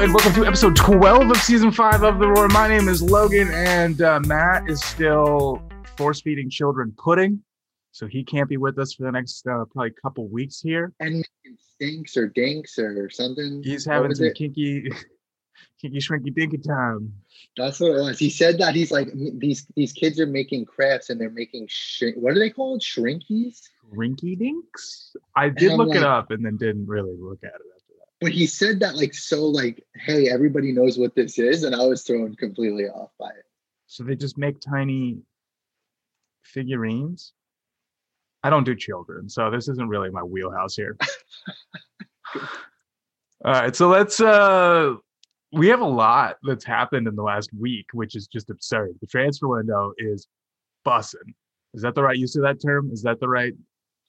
and welcome to episode 12 of season 5 of The Roar. My name is Logan, and uh, Matt is still force feeding children pudding. So he can't be with us for the next uh, probably couple weeks here. And stinks or dinks or something. He's having some it? kinky, kinky shrinky dinky time. That's what it was. He said that he's like these these kids are making crafts and they're making shrink. What are they called? Shrinkies. Shrinky dinks. I did look like, it up and then didn't really look at it. But he said that like so like, hey, everybody knows what this is, and I was thrown completely off by it. So they just make tiny figurines. I don't do children, so this isn't really my wheelhouse here. All right, so let's uh we have a lot that's happened in the last week, which is just absurd. The transfer window is bussing. Is that the right use of that term? Is that the right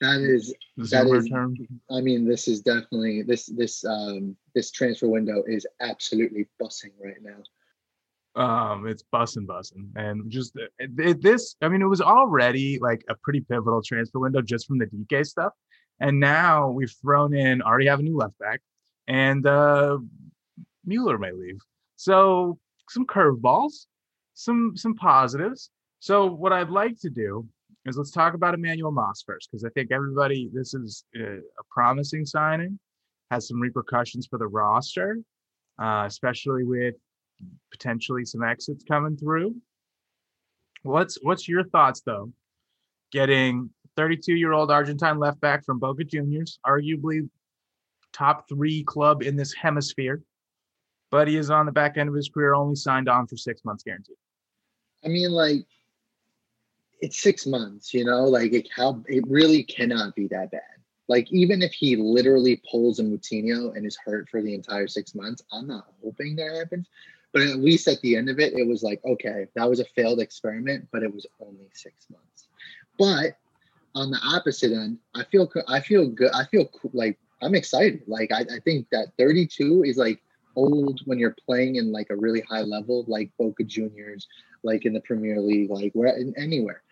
that is that is term? I mean, this is definitely this this um this transfer window is absolutely bussing right now. Um it's bussing bussing. And just it, it, this i mean it was already like a pretty pivotal transfer window just from the Dike stuff. And now we've thrown in already have a new left back and uh mueller may leave. So some curveballs some some positives. So what i'd like to do is let's talk about Emmanuel Mas first because i think everybody this is a, a promising signing has some repercussions for the roster uh, especially with potentially some exits coming through. What's what's your thoughts though? Getting 32 year old Argentine left back from Boca Juniors, arguably top three club in this hemisphere, but he is on the back end of his career, only signed on for six months guaranteed. I mean, like it's six months, you know, like it, how it really cannot be that bad. Like even if he literally pulls a Moutinho and is hurt for the entire six months, I'm not hoping that happens. But at least at the end of it, it was like, okay, that was a failed experiment, but it was only six months. But on the opposite end, I feel I feel good. I feel like I'm excited. Like I, I think that 32 is like old when you're playing in like a really high level, like Boca Juniors, like in the Premier League, like where anywhere.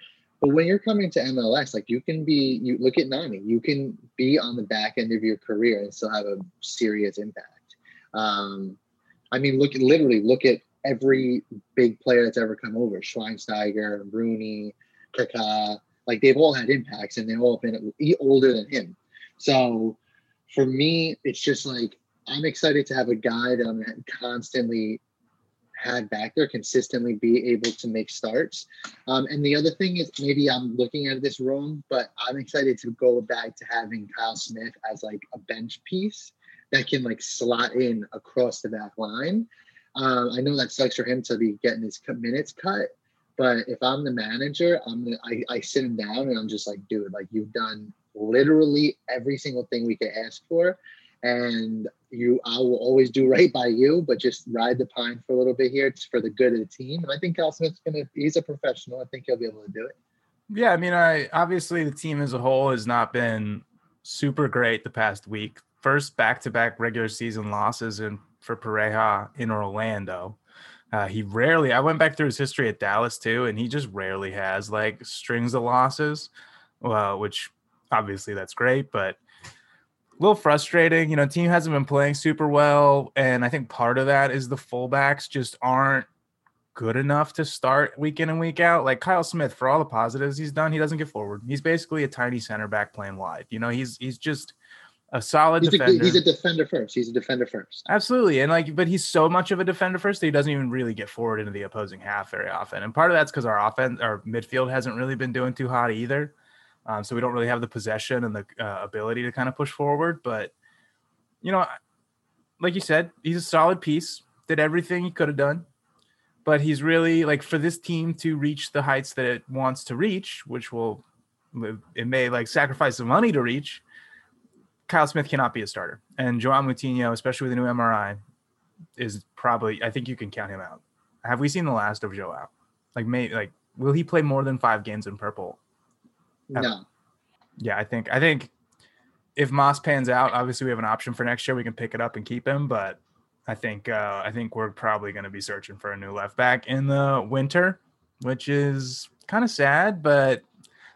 But when you're coming to MLS, like you can be, you look at Nani, you can be on the back end of your career and still have a serious impact. Um, I mean, look literally look at every big player that's ever come over: Schweinsteiger, Rooney, Kaká. Like they've all had impacts, and they've all been older than him. So for me, it's just like I'm excited to have a guy that I'm constantly had back there consistently be able to make starts. Um, and the other thing is maybe I'm looking at this wrong, but I'm excited to go back to having Kyle Smith as like a bench piece that can like slot in across the back line. Um, I know that sucks for him to be getting his minutes cut, but if I'm the manager, I'm I, I sit him down and I'm just like, dude, like you've done literally every single thing we could ask for, and you, I will always do right by you, but just ride the pine for a little bit here. For the good of the team, and I think Kyle Smith's gonna. He's a professional. I think he'll be able to do it. Yeah, I mean, I obviously the team as a whole has not been super great the past week first back-to-back regular season losses in for Pareja in Orlando. Uh, he rarely. I went back through his history at Dallas too, and he just rarely has like strings of losses. Well, which obviously that's great, but a little frustrating. You know, team hasn't been playing super well, and I think part of that is the fullbacks just aren't good enough to start week in and week out. Like Kyle Smith, for all the positives he's done, he doesn't get forward. He's basically a tiny center back playing wide. You know, he's he's just a solid he's defender. A, he's a defender first. He's a defender first. Absolutely, and like, but he's so much of a defender first that he doesn't even really get forward into the opposing half very often. And part of that's because our offense, our midfield hasn't really been doing too hot either. Um, so we don't really have the possession and the uh, ability to kind of push forward. But you know, like you said, he's a solid piece. Did everything he could have done, but he's really like for this team to reach the heights that it wants to reach, which will it may like sacrifice some money to reach Kyle Smith cannot be a starter, and Joao Moutinho, especially with the new MRI, is probably. I think you can count him out. Have we seen the last of Joao? Like, may like will he play more than five games in purple? No. Yeah, I think I think if Mas pans out, obviously we have an option for next year. We can pick it up and keep him, but I think uh, I think we're probably going to be searching for a new left back in the winter, which is kind of sad, but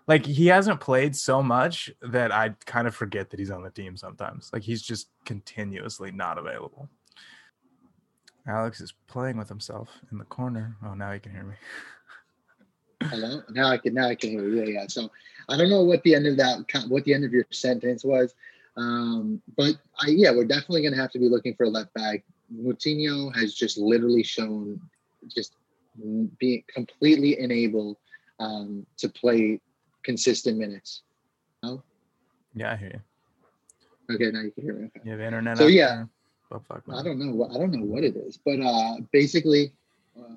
like he hasn't played so much that I kind of forget that he's on the team sometimes. Like he's just continuously not available. Alex is playing with himself in the corner. Oh, now he can hear me. Hello. Now I can. Now I can hear you. Yeah, yeah. So I don't know what the end of that. What the end of your sentence was, um, but I, yeah, we're definitely going to have to be looking for a left back. Moutinho has just literally shown just being completely unable um, to play consistent minutes. No? Yeah, I hear you. Okay, now you can hear me. Okay. You have internet. So yeah, oh, fuck, I don't know. I don't know what it is, but uh, basically, uh,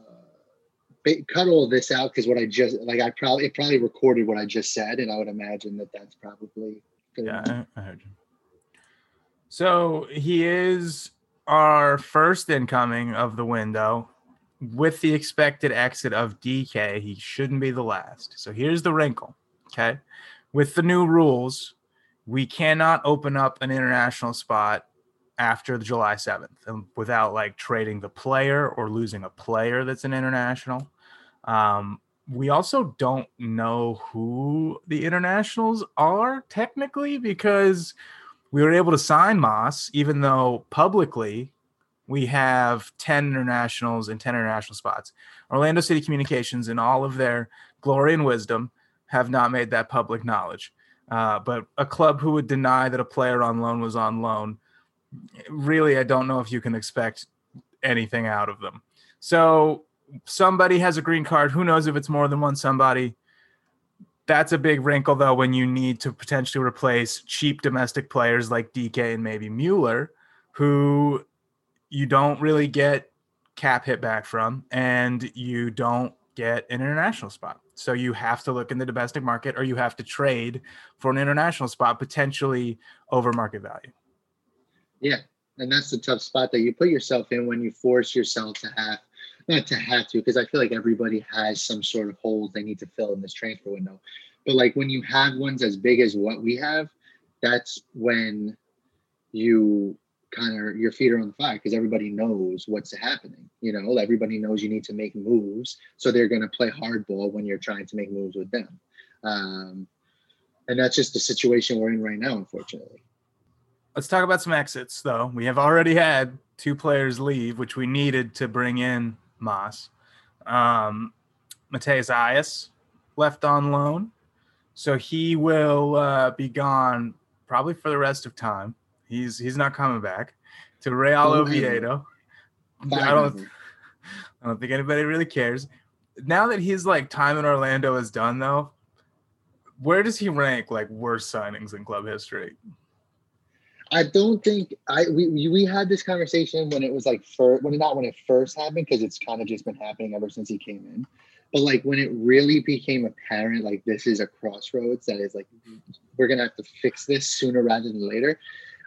cut all this out because what I just like, I probably it probably recorded what I just said, and I would imagine that that's probably. Good. Yeah, I, heard you. So he is our first incoming of the window with the expected exit of Dike, he shouldn't be the last. So here's the wrinkle. Okay. With the new rules, we cannot open up an international spot after the July 7th um, without like trading the player or losing a player that's an international. Um, we also don't know who the internationals are technically because we were able to sign Mas, even though publicly we have 10 internationals and 10 international spots. Orlando City Communications, in all of their glory and wisdom, have not made that public knowledge. Uh, but a club who would deny that a player on loan was on loan, really, I don't know if you can expect anything out of them. So somebody has a green card. Who knows if it's more than one somebody? That's a big wrinkle, though, when you need to potentially replace cheap domestic players like Dike and maybe Mueller, who you don't really get cap hit back from, and you don't get an international spot. So you have to look in the domestic market or you have to trade for an international spot potentially over market value. Yeah. And that's the tough spot that you put yourself in when you force yourself to have not to have to, because I feel like everybody has some sort of holes they need to fill in this transfer window. But like when you have ones as big as what we have, that's when you kind of your feet are on the fire because everybody knows what's happening. You know, everybody knows you need to make moves, so they're going to play hardball when you're trying to make moves with them. Um, and that's just the situation we're in right now, unfortunately. Let's talk about some exits, though. We have already had two players leave, which we needed to bring in Mas. Um, Matheus Aias left on loan, so he will uh, be gone probably for the rest of time. He's he's not coming back to Real Oviedo. I don't I don't think anybody really cares. Now that his like time in Orlando is done though, where does he rank like worst signings in club history? I don't think I we we had this conversation when it was like first when not when it first happened because it's kind of just been happening ever since he came in. But like when it really became apparent, like this is a crossroads that is like we're gonna have to fix this sooner rather than later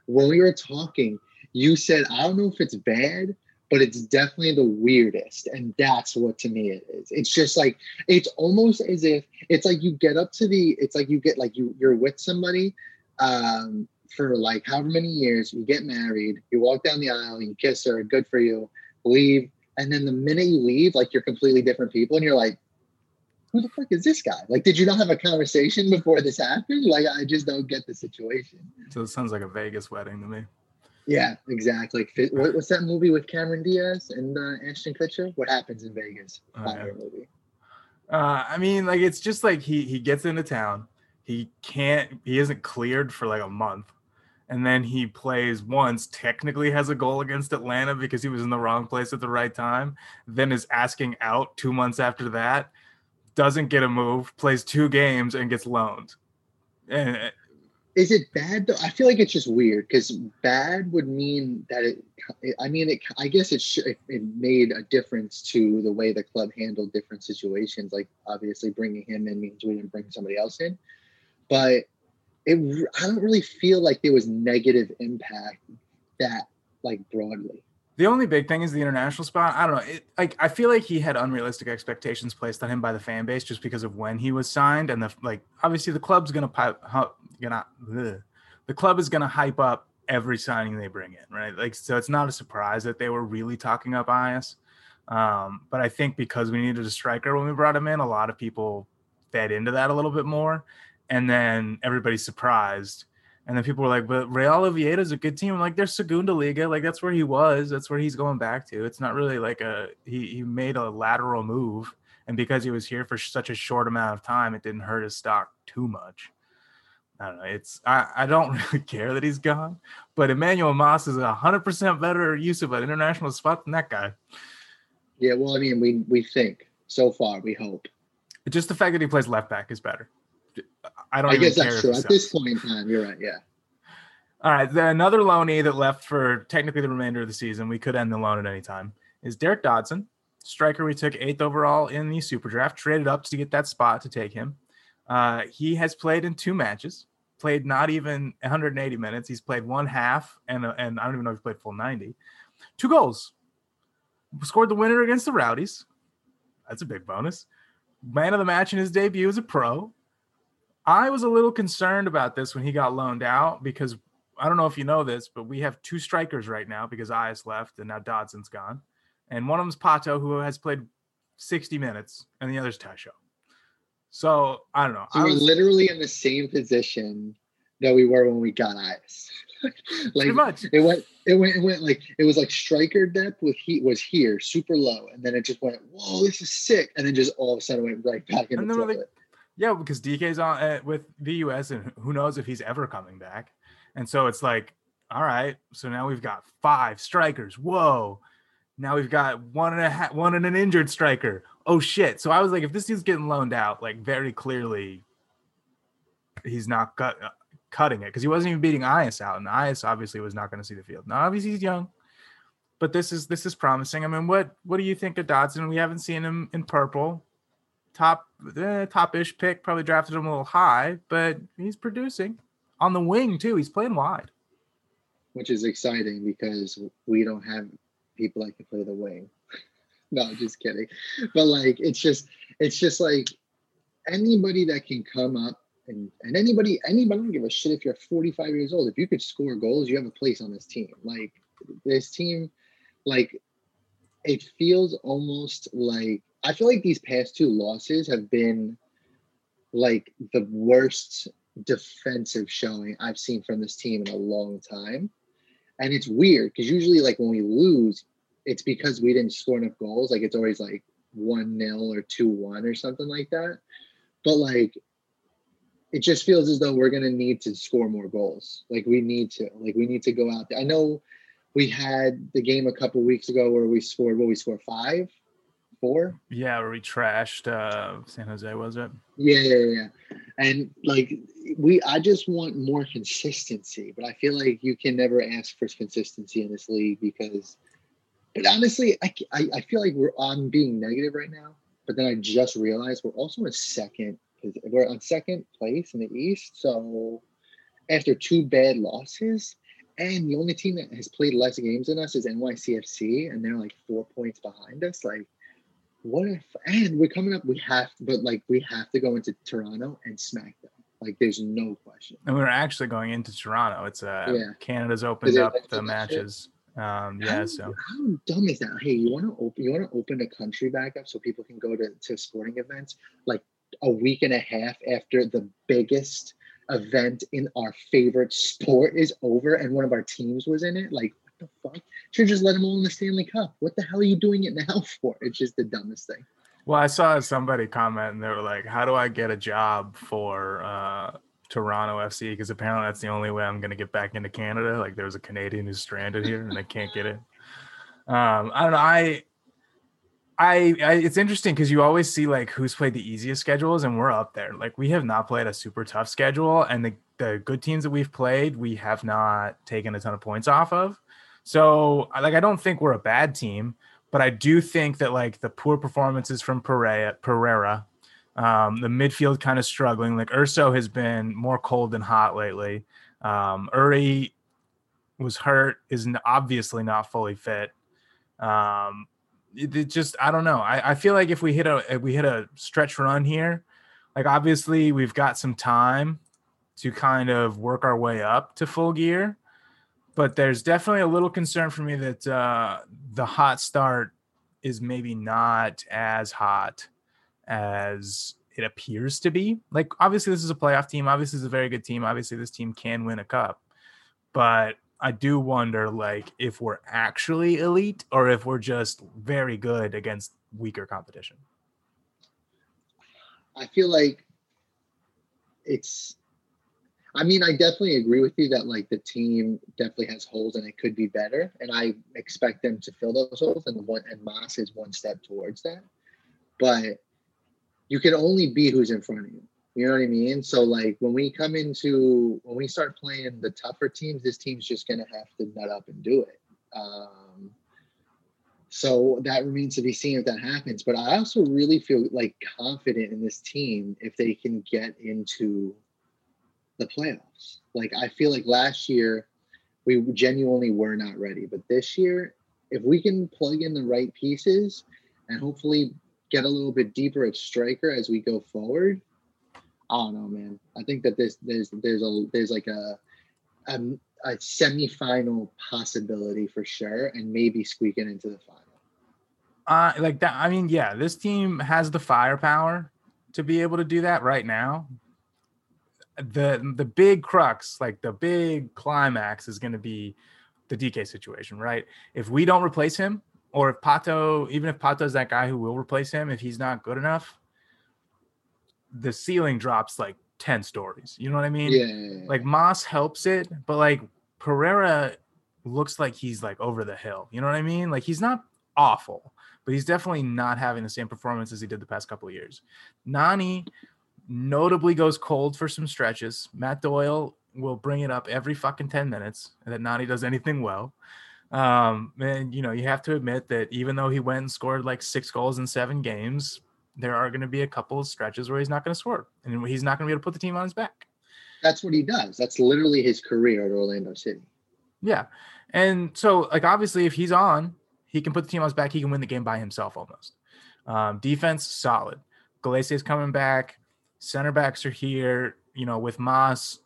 when we were talking, you said, I don't know if it's bad, but it's definitely the weirdest. And that's what to me it is. It's just like, it's almost as if it's like you get up to the, it's like you get like you, you're with somebody um, for like however many years, you get married, you walk down the aisle, and you kiss her, good for you, leave. And then the minute you leave, like you're completely different people and you're like, who the fuck is this guy? Like, did you not have a conversation before this happened? Like, I just don't get the situation. So it sounds like a Vegas wedding to me. Yeah, exactly. What's that movie with Cameron Diaz and uh, Ashton Kutcher? What happens in Vegas? Oh, movie. Uh, I mean, like it's just like he he gets into town. He can't. He isn't cleared for like a month, and then he plays once. Technically, has a goal against Atlanta because he was in the wrong place at the right time. Then is asking out two months after that doesn't get a move, plays two games, and gets loaned. And uh, is it bad though? I feel like it's just weird because bad would mean that it. I mean, it. I guess it should. It made a difference to the way the club handled different situations. Like obviously, bringing him in means we didn't bring somebody else in, but it. I don't really feel like there was negative impact that like broadly. The only big thing is the international spot. I don't know. It, like I feel like he had unrealistic expectations placed on him by the fan base just because of when he was signed and the like. Obviously, the club's gonna pipe, gonna ugh, the club is gonna hype up every signing they bring in, right? Like so, it's not a surprise that they were really talking up Aias. Um, but I think because we needed a striker when we brought him in, a lot of people fed into that a little bit more, and then everybody's surprised And then people were like, but Real Oviedo is a good team. I'm like, there's Segunda Liga. Like, that's where he was. That's where he's going back to. It's not really like a, he, he made a lateral move. And because he was here for such a short amount of time, it didn't hurt his stock too much. I don't know. It's, I, I don't really care that he's gone, but Emmanuel Mas is a 100% better use of an international spot than that guy. Yeah, well, I mean, we, we think so far, we hope. Just the fact that he plays left back is better. I don't. I guess that's true. At this point in time, you're right. Yeah. All right. The, another loanee that left for technically the remainder of the season, we could end the loan at any time, is Derek Dodson, striker we took eighth overall in the super draft, traded up to get that spot to take him. Uh, he has played in two matches, played not even 180 minutes. He's played one half, and, uh, and I don't even know if he played full 90. Two goals. Scored the winner against the Rowdies. That's a big bonus. Man of the match in his debut as a pro. I was a little concerned about this when he got loaned out because I don't know if you know this, but we have two strikers right now because Aias left and now Dodson's gone. And one of them's Pato, who has played 60 minutes, and the other's Tesho. So I don't know. So we're literally in the same position that we were when we got Aias. like Pretty much. it went it went it went like it was like striker depth with heat was here super low and then it just went whoa this is sick and then just all of a sudden went right back into the like, yeah, because Dike's on uh, with the US, and who knows if he's ever coming back. And so it's like, all right, so now we've got five strikers. Whoa. Now we've got one and a half, one and an injured striker. Oh shit. So I was like, if this dude's getting loaned out, like very clearly, he's not cut, uh, cutting it because he wasn't even beating Aias out, and Aias obviously was not going to see the field. Now obviously he's young, but this is this is promising. I mean, what what do you think of Dodson? We haven't seen him in purple top eh, top-ish pick. Probably drafted him a little high, but he's producing on the wing too. He's playing wide, which is exciting because we don't have people that can play the wing. no, just kidding. But like, it's just it's just like anybody that can come up and, and anybody anybody I don't give a shit if you're 45 years old if you could score goals you have a place on this team like this team like it feels almost like I feel like these past two losses have been like the worst defensive showing I've seen from this team in a long time. And it's weird because usually, like when we lose, it's because we didn't score enough goals. Like it's always like 1 0 or 2 1 or something like that. But like, it just feels as though we're going to need to score more goals. Like we need to. Like we need to go out there. I know we had the game a couple weeks ago where we scored, what we scored five four. Yeah, where we trashed uh, San Jose, was it? Yeah, yeah, yeah. And like we, I just want more consistency. But I feel like you can never ask for consistency in this league because. But honestly, I, I, I feel like we're on being negative right now. But then I just realized we're also in second. We're on second place in the East. So after two bad losses, and the only team that has played less games than us is NYCFC, and they're like four points behind us. Like what if and we're coming up we have but like we have to go into toronto and smack them. Like there's no question. And we're actually going into toronto. It's uh yeah. canada's opened up the matches. Um yeah how, so. how dumb is that? Hey you want to open you want to open the country back up so people can go to, to sporting events like a week and a half after the biggest event in our favorite sport is over and one of our teams was in it? Like the fuck? Should just let them all in the Stanley Cup. What the hell are you doing it now for? It's just the dumbest thing. Well, I saw somebody comment and they were like, "How do I get a job for uh, Toronto FC? Because apparently that's the only way I'm going to get back into Canada. Like, there's a Canadian who's stranded here and they can't get it. Um, I don't know. I, I, I it's interesting because you always see like who's played the easiest schedules, and we're up there. Like, we have not played a super tough schedule, and the the good teams that we've played, we have not taken a ton of points off of. So like I don't think we're a bad team, but I do think that like the poor performances from Pereyra, Pereyra um, the midfield kind of struggling. Like Urso has been more cold than hot lately. Um, Uri was hurt, is obviously not fully fit. Um, it, it, just I don't know. I, I feel like if we hit a if we hit a stretch run here, like obviously we've got some time to kind of work our way up to full gear but there's definitely a little concern for me that uh, the hot start is maybe not as hot as it appears to be. Like obviously this is a playoff team, obviously this is a very good team, obviously this team can win a cup. But I do wonder like if we're actually elite or if we're just very good against weaker competition. I feel like it's I mean, I definitely agree with you that like the team definitely has holes and it could be better, and I expect them to fill those holes. And one and Mas is one step towards that, but you can only be who's in front of you. You know what I mean? So like when we come into when we start playing the tougher teams, this team's just gonna have to nut up and do it. Um, so that remains to be seen if that happens. But I also really feel like confident in this team if they can get into the playoffs. Like I feel like last year we genuinely were not ready, but this year, if we can plug in the right pieces and hopefully get a little bit deeper at striker as we go forward, I don't know, man. I think that this there's there's a there's like a a, a semifinal possibility for sure, and maybe squeaking into the final. Uh, like that. I mean, yeah, this team has the firepower to be able to do that right now the the big crux, like the big climax, is going to be the Dike situation, right? If we don't replace him, or if Pato, even if Pato's that guy who will replace him, if he's not good enough, the ceiling drops like 10 stories. You know what I mean? Yeah. Like Mas helps it, but like Pereyra looks like he's like over the hill. You know what I mean? Like he's not awful, but he's definitely not having the same performance as he did the past couple of years. Nani notably goes cold for some stretches. Matt Doyle will bring it up every fucking 10 minutes that Nani does anything well. Um, and you know, you have to admit that even though he went and scored like six goals in seven games, there are going to be a couple of stretches where he's not going to score and he's not going to be able to put the team on his back. That's what he does. That's literally his career at Orlando City. Yeah. And so, like, obviously, if he's on, he can put the team on his back. He can win the game by himself almost. Um, defense, solid. Gallese is coming back. Center backs are here, you know, with Mas,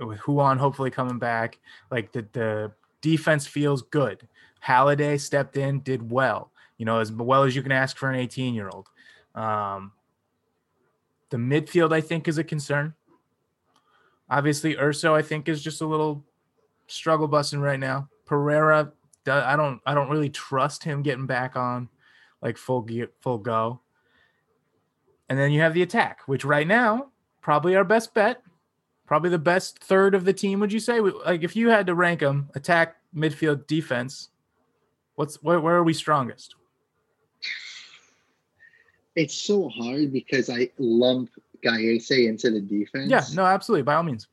with Ruan hopefully coming back. Like the, the defense feels good. Halliday stepped in, did well, you know, as well as you can ask for an 18 year old. Um, the midfield, I think, is a concern. Obviously, Urso, I think, is just a little struggle busting right now. Pereyra, I don't, I don't really trust him getting back on like full gear, full go. And then you have the attack, which right now probably our best bet, probably the best third of the team. Would you say? Like if you had to rank them, attack, midfield, defense, what's where, where are we strongest? It's so hard because I lump Gallese into the defense. Yeah, no, absolutely, by all means.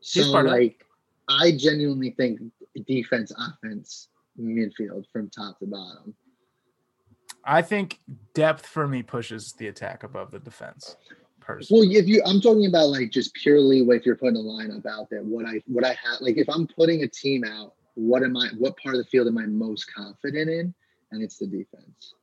He's so like, I genuinely think defense, offense, midfield from top to bottom. I think depth for me pushes the attack above the defense. Personally. Well, if you, I'm talking about like just purely if you're putting a lineup out there, what I, what I have, like if I'm putting a team out, what am I, what part of the field am I most confident in? And it's the defense.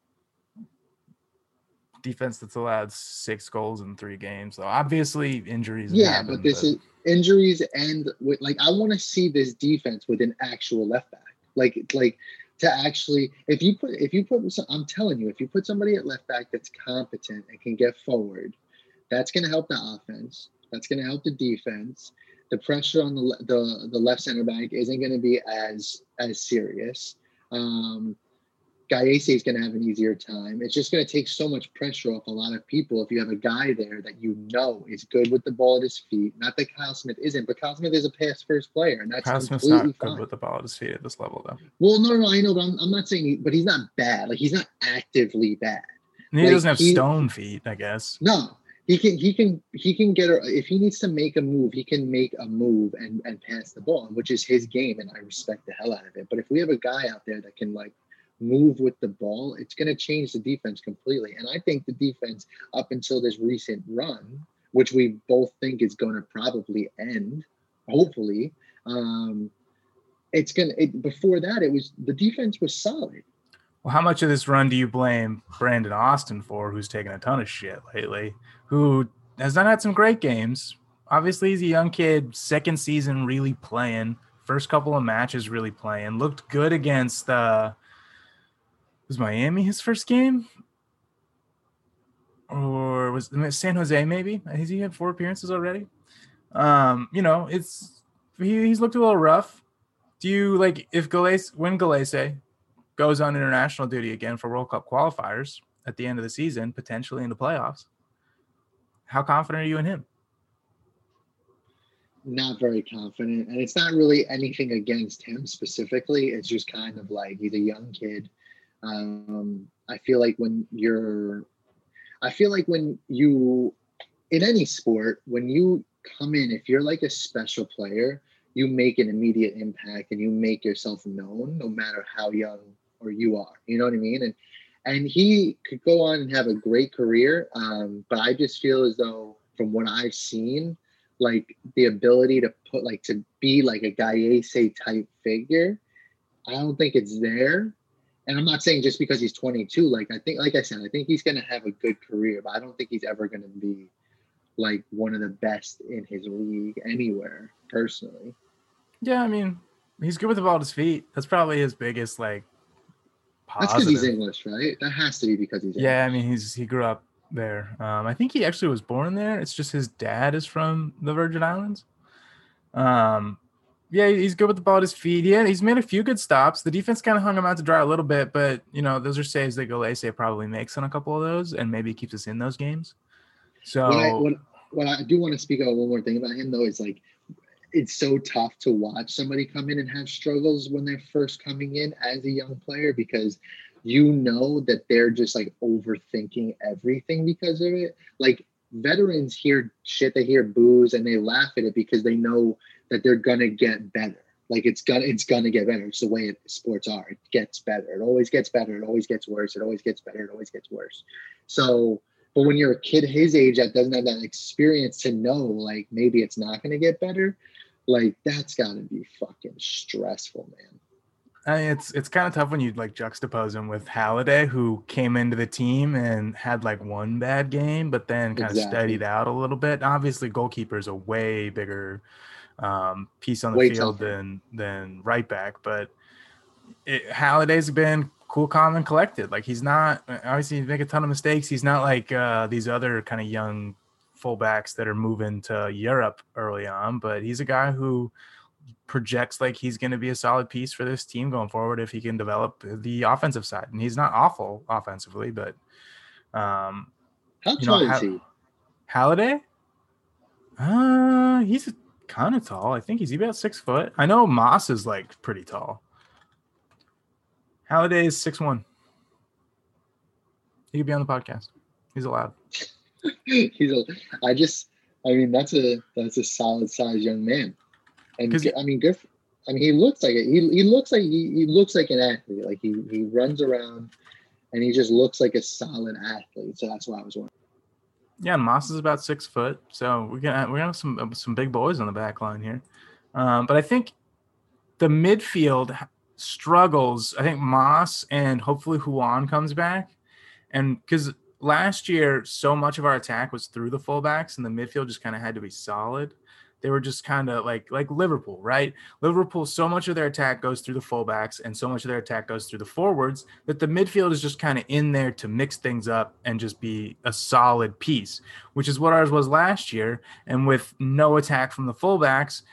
Defense that's allowed six goals in three games. So obviously injuries. Yeah, happen, but this but... is injuries and with, like I want to see this defense with an actual left back. Like, it's like to actually if you put if you put i'm telling you if you put somebody at left back that's competent and can get forward that's going to help the offense that's going to help the defense. The pressure on the the, the left center back isn't going to be as as serious. Um Gallese is going to have an easier time. It's just going to take so much pressure off a lot of people if you have a guy there that you know is good with the ball at his feet. Not that Kyle Smith isn't, but Kyle Smith is a pass first player, and that's Kyle Smith's not fine. good with the ball at his feet at this level, though. Well, no, no, I know, but I'm, I'm not saying, he, but he's not bad. Like he's not actively bad. he like, doesn't have he, stone feet, I guess. No, he can he can he can get a, if he needs to make a move he can make a move and and pass the ball which is his game and i respect the hell out of it but if we have a guy out there that can like move with the ball, it's going to change the defense completely. And I think the defense, up until this recent run, which we both think is going to probably end, hopefully, um, it's going to, before that, it was the defense was solid. Well, how much of this run do you blame Brandon Austin for, who's taken a ton of shit lately, who has not had some great games? Obviously, he's a young kid, second season really playing, first couple of matches really playing, looked good against uh, was Miami his first game? or was San Jose maybe? Has he had four appearances already? Um, you know, it's he, he's looked a little rough. Do you like if Gallese when Gallese goes on international duty again for World Cup qualifiers at the end of the season, potentially in the playoffs? How confident are you in him? Not very confident, and it's not really anything against him specifically. It's just kind of like he's a young kid. Um, I feel like when you're, I feel like when you, in any sport, when you come in, if you're like a special player, you make an immediate impact and you make yourself known no matter how young or you are. You know what I mean? And and he could go on and have a great career. Um, but I just feel as though from what I've seen, like the ability to put like to be like a Gallese type figure, I don't think it's there. And I'm not saying just because he's 22, like I think, like I said, I think he's gonna have a good career, but I don't think he's ever gonna be like one of the best in his league anywhere, personally. Yeah, I mean, he's good with the ball at his feet. That's probably his biggest like. That's because he's English, right? That has to be because he's. Yeah, English. I mean, he's he grew up there. Um, I think he actually was born there. It's just his dad is from the Virgin Islands. Um, yeah, he's good with the ball at his feet. Yeah, he's made a few good stops. The defense kind of hung him out to dry a little bit, but you know, those are saves that Gallese probably makes on a couple of those, and maybe keeps us in those games. So what I, what, what I do want to speak about one more thing about him though is like it's so tough to watch somebody come in and have struggles when they're first coming in as a young player because you know that they're just like overthinking everything because of it. Like veterans hear shit, they hear booze and they laugh at it because they know that they're gonna get better. Like it's gonna it's gonna get better. It's the way it, sports are. It gets better. It always gets better. It always gets worse. It always gets better. It always gets worse. So but when you're a kid his age that doesn't have that experience to know like maybe it's not gonna get better, like that's gotta be fucking stressful, man. I mean, it's it's kind of tough when you like juxtapose him with Halliday, who came into the team and had like one bad game, but then kind exactly. of studied out a little bit. Obviously, goalkeeper is a way bigger um, piece on the way field tougher. than than right back, but it, Halliday's been cool, calm, and collected. Like he's not obviously he make a ton of mistakes. He's not like uh, these other kind of young fullbacks that are moving to Europe early on, but he's a guy who projects like he's going to be a solid piece for this team going forward if he can develop the offensive side. And he's not awful offensively, but um, how tall know, is he? Halliday? Uh, he's kind of tall. I think he's about six foot. I know Mas is like pretty tall. Halliday is six one. He could be on the podcast. He's allowed. he's a. I just. I mean, that's a that's a solid size young man. And I mean, good. I mean, he looks like it. He, he looks like he, he looks like an athlete. Like he he runs around, and he just looks like a solid athlete. So that's why I was wondering. Yeah, Mas is about six foot, so we're gonna we're gonna have some some big boys on the back line here. Um, but I think the midfield struggles. I think Mas and hopefully Ruan comes back, and because last year so much of our attack was through the fullbacks, and the midfield just kind of had to be solid they were just kind of like like Liverpool, right? Liverpool, so much of their attack goes through the fullbacks and so much of their attack goes through the forwards that the midfield is just kind of in there to mix things up and just be a solid piece, which is what ours was last year. And with no attack from the fullbacks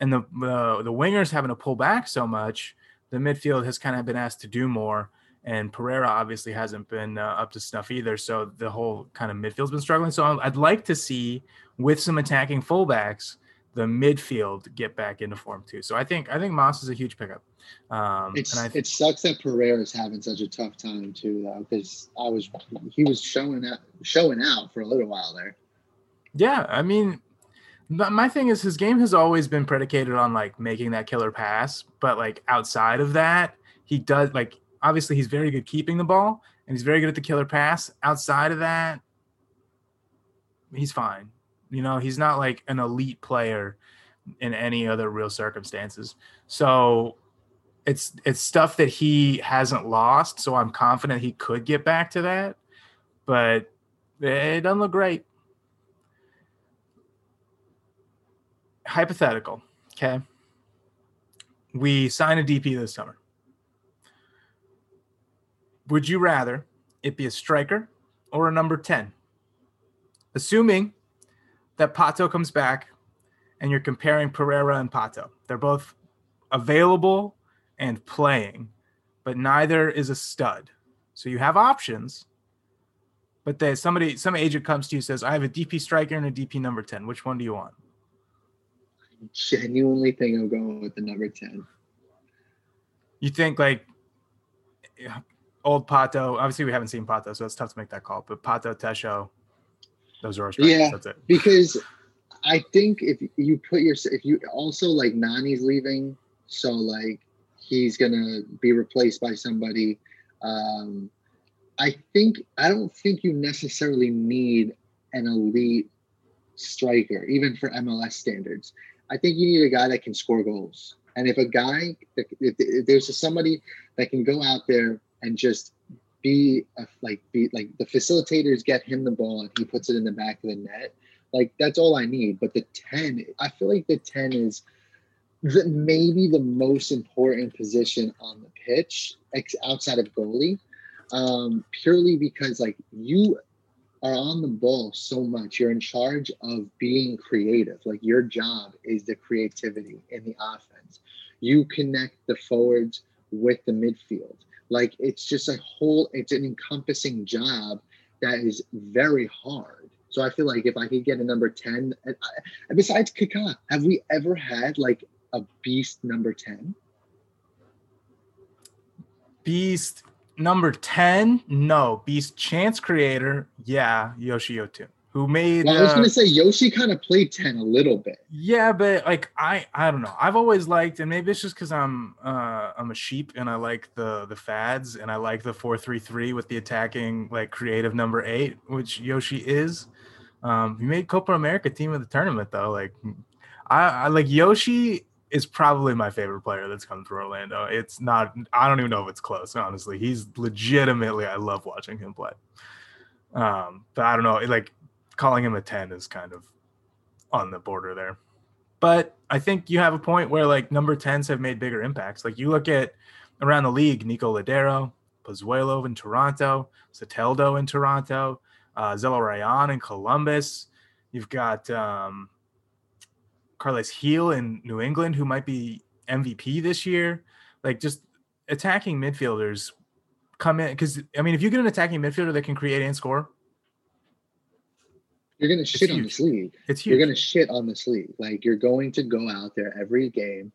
and the uh, the wingers having to pull back so much, the midfield has kind of been asked to do more. And Pereyra obviously hasn't been uh, up to snuff either. So the whole kind of midfield's been struggling. So I'd like to see with some attacking fullbacks the midfield get back into form too. So I think I think Mas is a huge pickup. Um, it's, and I th- it sucks that Pereyra is having such a tough time too, though, because I was he was showing out showing out for a little while there. Yeah, I mean, my thing is his game has always been predicated on like making that killer pass, but like outside of that, he does like obviously he's very good keeping the ball and he's very good at the killer pass. Outside of that, he's fine. You know, he's not like an elite player in any other real circumstances. So it's it's stuff that he hasn't lost. So I'm confident he could get back to that, but it doesn't look great. Hypothetical, okay. We sign a DP this summer. Would you rather it be a striker or a number 10? assuming that Pato comes back and you're comparing Pereyra and Pato. They're both available and playing, but neither is a stud. So you have options. But they, somebody, some agent comes to you says, "I have a DP striker and a DP number ten. Which one do you want?" Genuinely think I'm going with the number ten. You think like old Pato? Obviously, we haven't seen Pato, so it's tough to make that call. But Pato, Tesho, those are our strikers. Yeah, That's it. because I think if you put your if you also like Nani's leaving, so like he's gonna be replaced by somebody. Um, I think I don't think you necessarily need an elite striker, even for MLS standards. I think you need a guy that can score goals. And if a guy, if, if there's somebody that can go out there and just be a, like be like the facilitators get him the ball and he puts it in the back of the net, like that's all I need. But the ten, I feel like the ten is the, maybe the most important position on the pitch ex- outside of goalie, um, purely because like you are on the ball so much. You're in charge of being creative. Like your job is the creativity in the offense. You connect the forwards with the midfield. Like it's just a whole, it's an encompassing job that is very hard. So I feel like if I could get a number 10, and I- and besides Kaká, have we ever had like a beast number 10? Beast number 10, no. Beast chance creator, yeah, Yoshi Yotun, who made Well, I was uh, gonna say Yoshi kind of played 10 a little bit. Yeah, but like I I don't know. I've always liked, and maybe it's just because I'm uh I'm a sheep and I like the the fads and I like the four three three with the attacking like creative number eight, which Yoshi is. Um, he made Copa America team of the tournament though. Like I, I like Yoshi is probably my favorite player that's come through Orlando. It's not I don't even know if it's close, honestly. He's legitimately I love watching him play. Um, but I don't know, like calling him a 10 is kind of on the border there. But I think you have a point where like number 10s have made bigger impacts. Like you look at around the league, Nico Lodeiro, Pozuelo in Toronto, Sateldo in Toronto, uh, Zelarayan in Columbus. You've got um, Carles Gil in New England, who might be MVP this year. Like just attacking midfielders come in because I mean, if you get an attacking midfielder that can create and score, You're gonna shit on this league. it's huge. You're gonna shit on this league. Like you're going to go out there every game,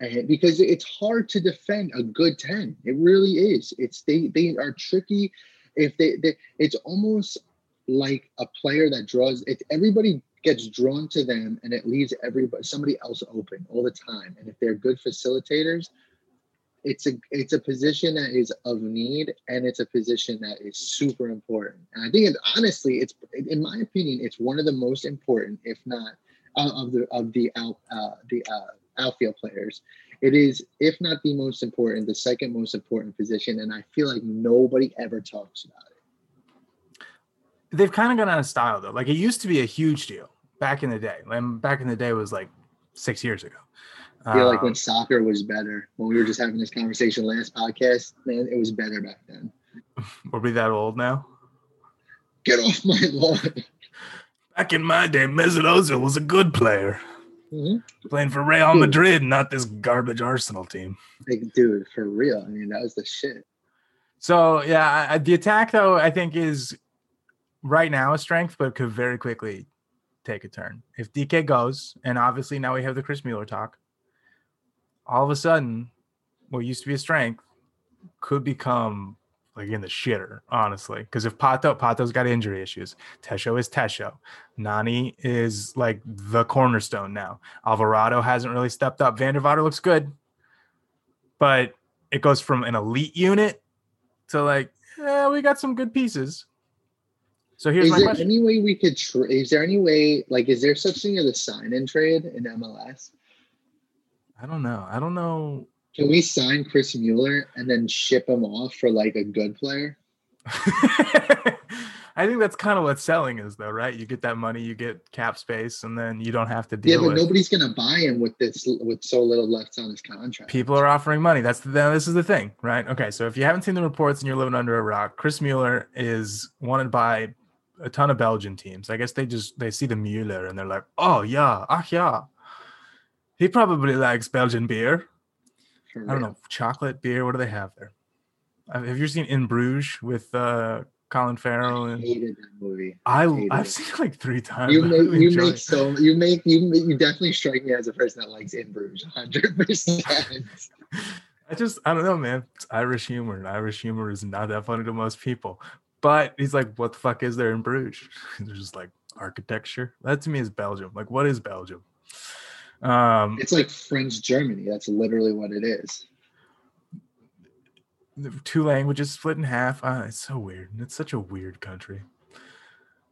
and because it's hard to defend a good ten. It really is. It's they they are tricky. If they, they it's almost like a player that draws. It everybody gets drawn to them, and it leaves everybody somebody else open all the time. And if they're good facilitators, it's a it's a position that is of need and it's a position that is super important and i think honestly it's in my opinion it's one of the most important if not uh, of the of the out uh, the uh, outfield players it is if not the most important the second most important position and i feel like nobody ever talks about it they've kind of gone out of style though. Like it used to be a huge deal back in the day. And back in the day was like six years ago. I feel like Um, when soccer was better when we were just having this conversation last podcast man it was better back then were we that old now? get off my lawn Back in my day, Mesut Ozil was a good player, Mhm. playing for Real Dude. Madrid, not this garbage Arsenal team. like dude for real i mean that was the shit So yeah, I- the attack though I think is right now a strength, but could very quickly take a turn if Dike goes. And obviously now we have the Chris Mueller talk. All of a sudden, what used to be a strength could become like in the shitter, honestly. Because if Pato Pato's got injury issues, Tesho is Tesho, Nani is like the cornerstone now. Alvarado hasn't really stepped up. van der Water looks good, but it goes from an elite unit to like, yeah, we got some good pieces. So here's is my there question. any way we could tra- is there any way like is there such thing as a sign and trade in MLS? I don't know. I don't know. Can we sign Chris Mueller and then ship him off for like a good player? I think that's kind of what selling is, though, right? You get that money, you get cap space, and then you don't have to deal. Yeah, but with. nobody's gonna buy him with this with so little left on his contract. People are offering money. That's the this is the thing, right? Okay, so if you haven't seen the reports and you're living under a rock, Chris Mueller is wanted by a ton of Belgian teams. I guess they just they see the Mueller and they're like, oh yeah, ah yeah. He probably likes Belgian beer. For I don't real. know, chocolate beer. What do they have there? Uh, Have you seen In Bruges with uh, Colin Farrell? I hated that movie. I I've it. seen it like three times. You make really you make it. so you make you you definitely strike me as a person that likes In Bruges, hundred percent. I just I don't know, man. It's Irish humor, and Irish humor is not that funny to most people. But he's like, what the fuck is there in Bruges? They're just like architecture. That to me is Belgium. Like, what is Belgium? Um, It's like French Germany. That's literally what it is. two languages split in half. Uh, it's so weird. It's such a weird country.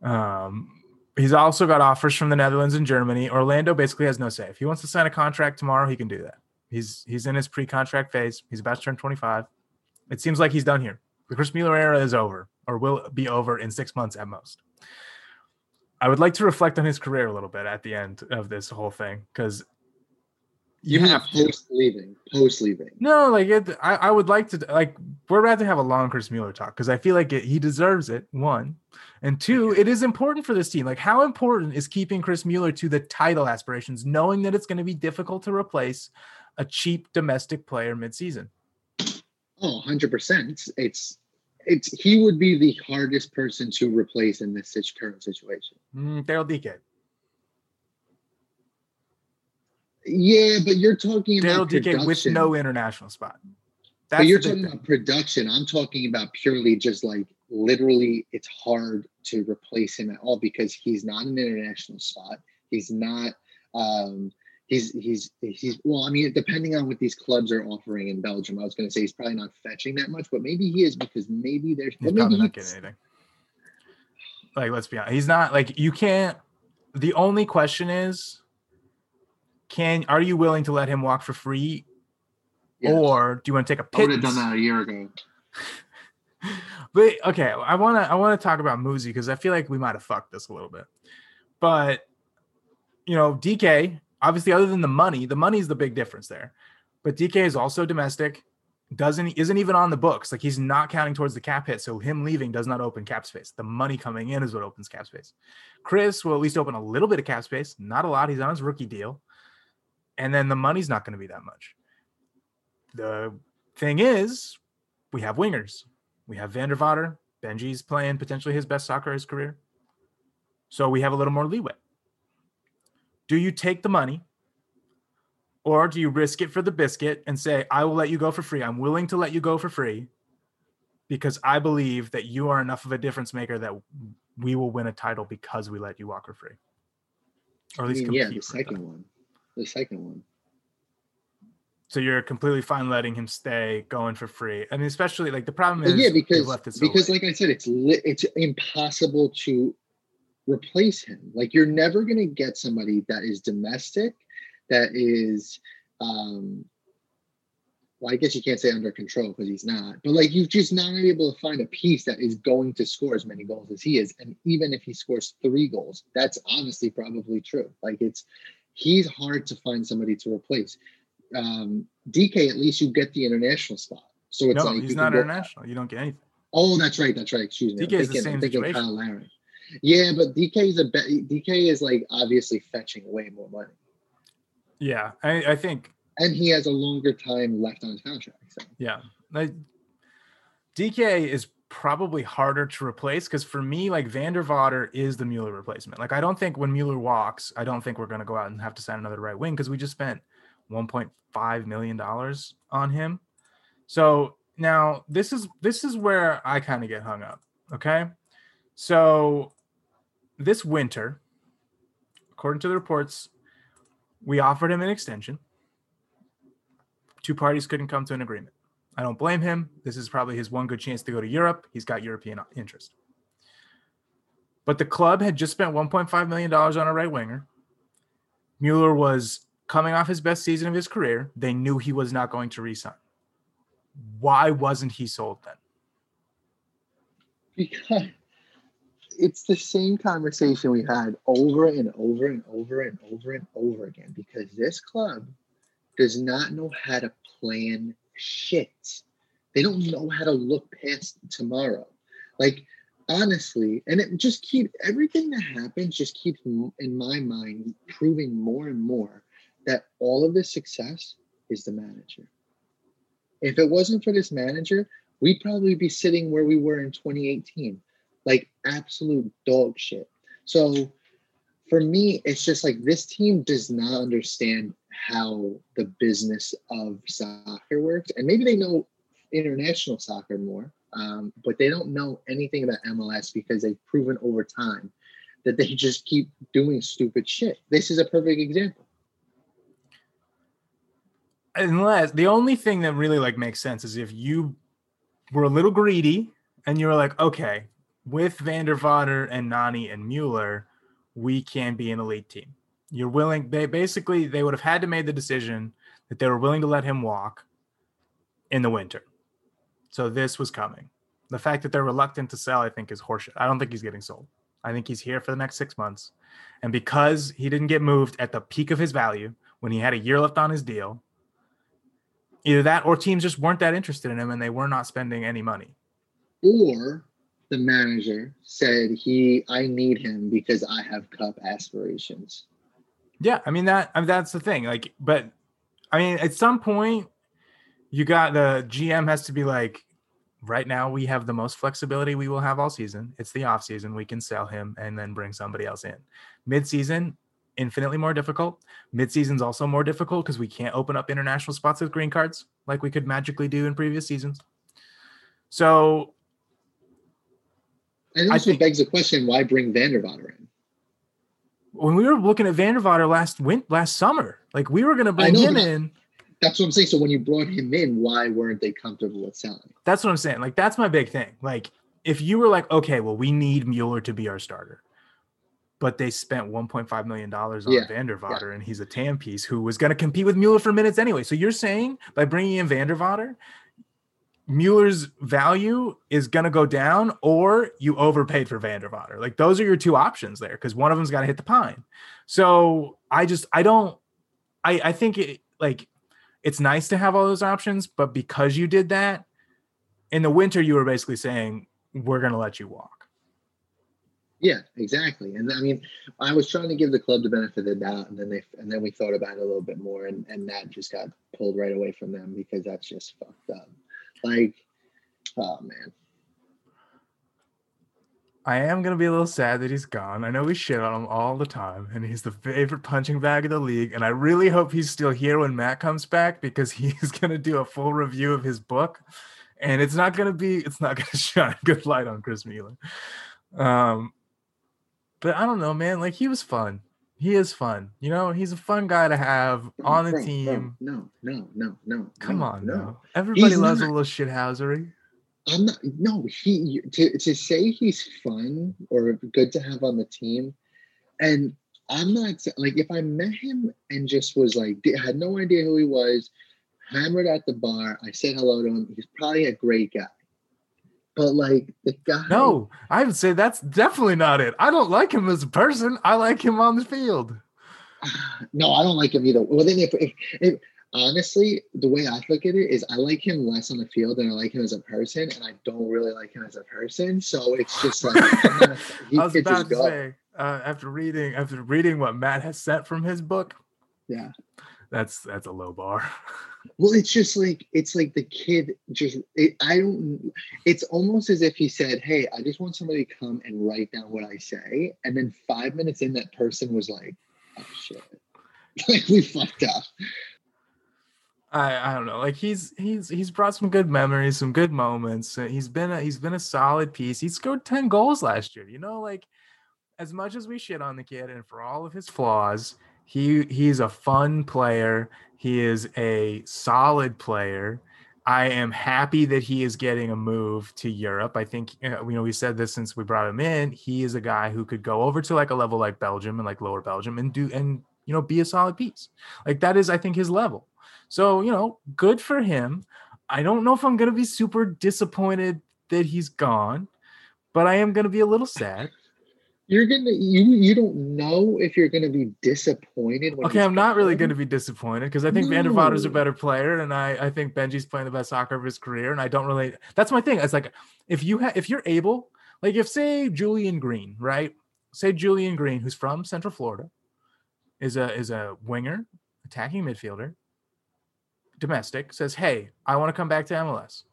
Um, he's also got offers from the Netherlands and Germany. Orlando basically has no say. If he wants to sign a contract tomorrow, he can do that. He's he's in his pre-contract phase. He's about to turn 25. It seems like he's done here. The Chris Mueller era is over, or will be over in six months at most. I would like to reflect on his career a little bit at the end of this whole thing because You have post leaving, post leaving. no, like it, I, I would like to like we're about to have a long Chris Mueller talk because I feel like it, he deserves it. One, and two, it is important for this team. Like, how important is keeping Chris Mueller to the title aspirations, knowing that it's going to be difficult to replace a cheap domestic player midseason? Oh, 100 percent. It's it's he would be the hardest person to replace in this current situation. Mm, Daryl Dike. Yeah, but you're talking Daryl about Dike with no international spot. but you're talking thing. about production. I'm talking about purely just like literally, it's hard to replace him at all because he's not an international spot. He's not. Um, he's he's he's well. I mean, depending on what these clubs are offering in Belgium, I was going to say he's probably not fetching that much, but maybe he is because maybe there's He's probably not getting anything. Like, let's be honest. He's not like you can't. The only question is, can are you willing to let him walk for free, Yeah. or do you want to take a I would have pittance? done that a year ago. But okay, I want to I want to talk about Muzi because I feel like we might have fucked this a little bit. But you know, Dike obviously other than the money, the money is the big difference there. But Dike is also domestic, doesn't isn't even on the books. Like he's not counting towards the cap hit, so him leaving does not open cap space. The money coming in is what opens cap space. Chris will at least open a little bit of cap space, not a lot. He's on his rookie deal, and then the money's not going to be that much. The thing is, we have wingers. We have van der Water. Benji's playing potentially his best soccer of his career. So we have a little more leeway. Do you take the money or do you risk it for the biscuit and say, I will let you go for free? I'm willing to let you go for free because I believe that you are enough of a difference maker that we will win a title because we let you walk for free. Or at I least mm, mean, yeah, the second one, the second one. So you're completely fine letting him stay going for free. I mean, especially like the problem is yeah, because because late. like I said, it's li- it's impossible to replace him. Like you're never gonna get somebody that is domestic, that is, um, well, I guess you can't say under control because he's not. But like you're just not able to find a piece that is going to score as many goals as he is, and even if he scores three goals, that's honestly probably true. Like it's he's hard to find somebody to replace. Um, Dike, at least you get the international spot. So it's no, like he's not can go- international. You don't get anything. Oh, that's right. That's right. Excuse me. Dike is the same situation. Kyle Lowry. Yeah, but Dike is a be- Dike is like obviously fetching way more money, Yeah, I, I think and he has a longer time left on his contract. So Yeah. Like Dike is probably harder to replace because for me, like van der Water is the Mueller replacement. Like I don't think when Mueller walks, I don't think we're gonna go out and have to sign another right wing because we just spent 1.5 million dollars on him. So now this is this is where I kind of get hung up. Okay. So this winter, according to the reports, we offered him an extension two parties couldn't come to an agreement. I don't blame him. This is probably his one good chance to go to Europe. He's got European interest. But the club had just spent $1.5 million on a right winger. Mueller was coming off his best season of his career. They knew he was not going to resign. Why wasn't he sold then? because it's the same conversation we've had over and over and over and over and over again. Because this club does not know how to plan shit. They don't know how to look past tomorrow. Like honestly, and it just keep everything that happens just keeps in my mind proving more and more that all of this success is the manager. If it wasn't for this manager, we'd probably be sitting where we were in 2018, like absolute dog shit. So for me, it's just like this team does not understand how the business of soccer works. And maybe they know international soccer more, um, but they don't know anything about MLS because they've proven over time that they just keep doing stupid shit. This is a perfect example unless the only thing that really like makes sense is if you were a little greedy and you were like, okay, with van der Water and Nani and Mueller, we can be an elite team. You're willing. They basically they would have had to make the decision that they were willing to let him walk in the winter. So this was coming. The fact that they're reluctant to sell, I think, is horseshit. I don't think he's getting sold. I think he's here for the next six months. And because he didn't get moved at the peak of his value when he had a year left on his deal, Either that or teams just weren't that interested in him and they were not spending any money. Or the manager said he I need him because I have cup aspirations. Yeah, I mean that I mean, that's the thing. Like, but I mean, at some point, you got the GM has to be like, right now we have the most flexibility we will have all season. It's the off season. We can sell him and then bring somebody else in. Mid season, infinitely more difficult. Midseason's also more difficult because we can't open up international spots with green cards like we could magically do in previous seasons. So and also think, begs the question: Why bring van der Water in? When we were looking at van der Water last win last summer, like we were going to bring him in. That's what I'm saying. So when you brought him in, why weren't they comfortable with selling? That's what I'm saying. Like that's my big thing. Like if you were like, okay, well, we need Mueller to be our starter but they spent 1.5 million dollars on yeah, van der Water, yeah. and he's a TAM piece who was going to compete with Mueller for minutes anyway. So you're saying by bringing in van der Water, Mueller's value is going to go down, or you overpaid for van der Water. Like those are your two options there, because one of them's got to hit the pine. So I just I don't I I think it like it's nice to have all those options, but because you did that in the winter, you were basically saying we're going to let you walk. Yeah, exactly. And I mean, I was trying to give the club the benefit of the doubt, and then they and then we thought about it a little bit more, and and that just got pulled right away from them because that's just fucked up. Like, oh man. I am gonna be a little sad that he's gone. I know we shit on him all the time, and he's the favorite punching bag of the league. And I really hope he's still here when Matt comes back because he's gonna do a full review of his book, and it's not gonna be it's not gonna shine a good light on Chris Mueller. Um, but I don't know, man. Like he was fun. He is fun. You know, he's a fun guy to have on the team. No, no, no, no. Come no, on, no. Everybody he's loves not, a little shithousery. I'm not. No, he to to say he's fun or good to have on the team, and I'm not like if I met him and just was like had no idea who he was, hammered at the bar. I said hello to him. He's probably a great guy. But like the guy No, I would say that's definitely not it. I don't like him as a person. I like him on the field. No, I don't like him either. Well then if, if, if honestly, the way I look at it is I like him less on the field than I like him as a person, and I don't really like him as a person. So it's just like not, he I was about to go. say uh, after reading after reading what Matt has sent from his book. Yeah, that's that's a low bar. Well, it's just like it's like the kid just it, I don't. It's almost as if he said, "Hey, I just want somebody to come and write down what I say," and then five minutes in, that person was like, "Oh shit, like we fucked up." I, I don't know. Like he's he's he's brought some good memories, some good moments. Uh, he's been a, he's been a solid piece. He scored ten goals last year. You know, like as much as we shit on the kid and for all of his flaws, he he's a fun player. He is a solid player. I am happy that he is getting a move to Europe. I think you know we said this since we brought him in. He is a guy who could go over to like a level like Belgium and like lower Belgium and do and you know be a solid piece. Like that is I think his level. So, you know, good for him. I don't know if I'm going to be super disappointed that he's gone, but I am going to be a little sad you're gonna you you don't know if you're gonna be disappointed. okay, I'm not really gonna be disappointed because I think no. van der Water's a better player, and I I think Benji's playing the best soccer of his career, and I don't really. That's my thing. It's like if you have if you're able Like if say Julian Green, right? Say Julian Green, who's from Central Florida, is a is a winger, attacking midfielder, domestic, says, "Hey, I want to come back to MLS.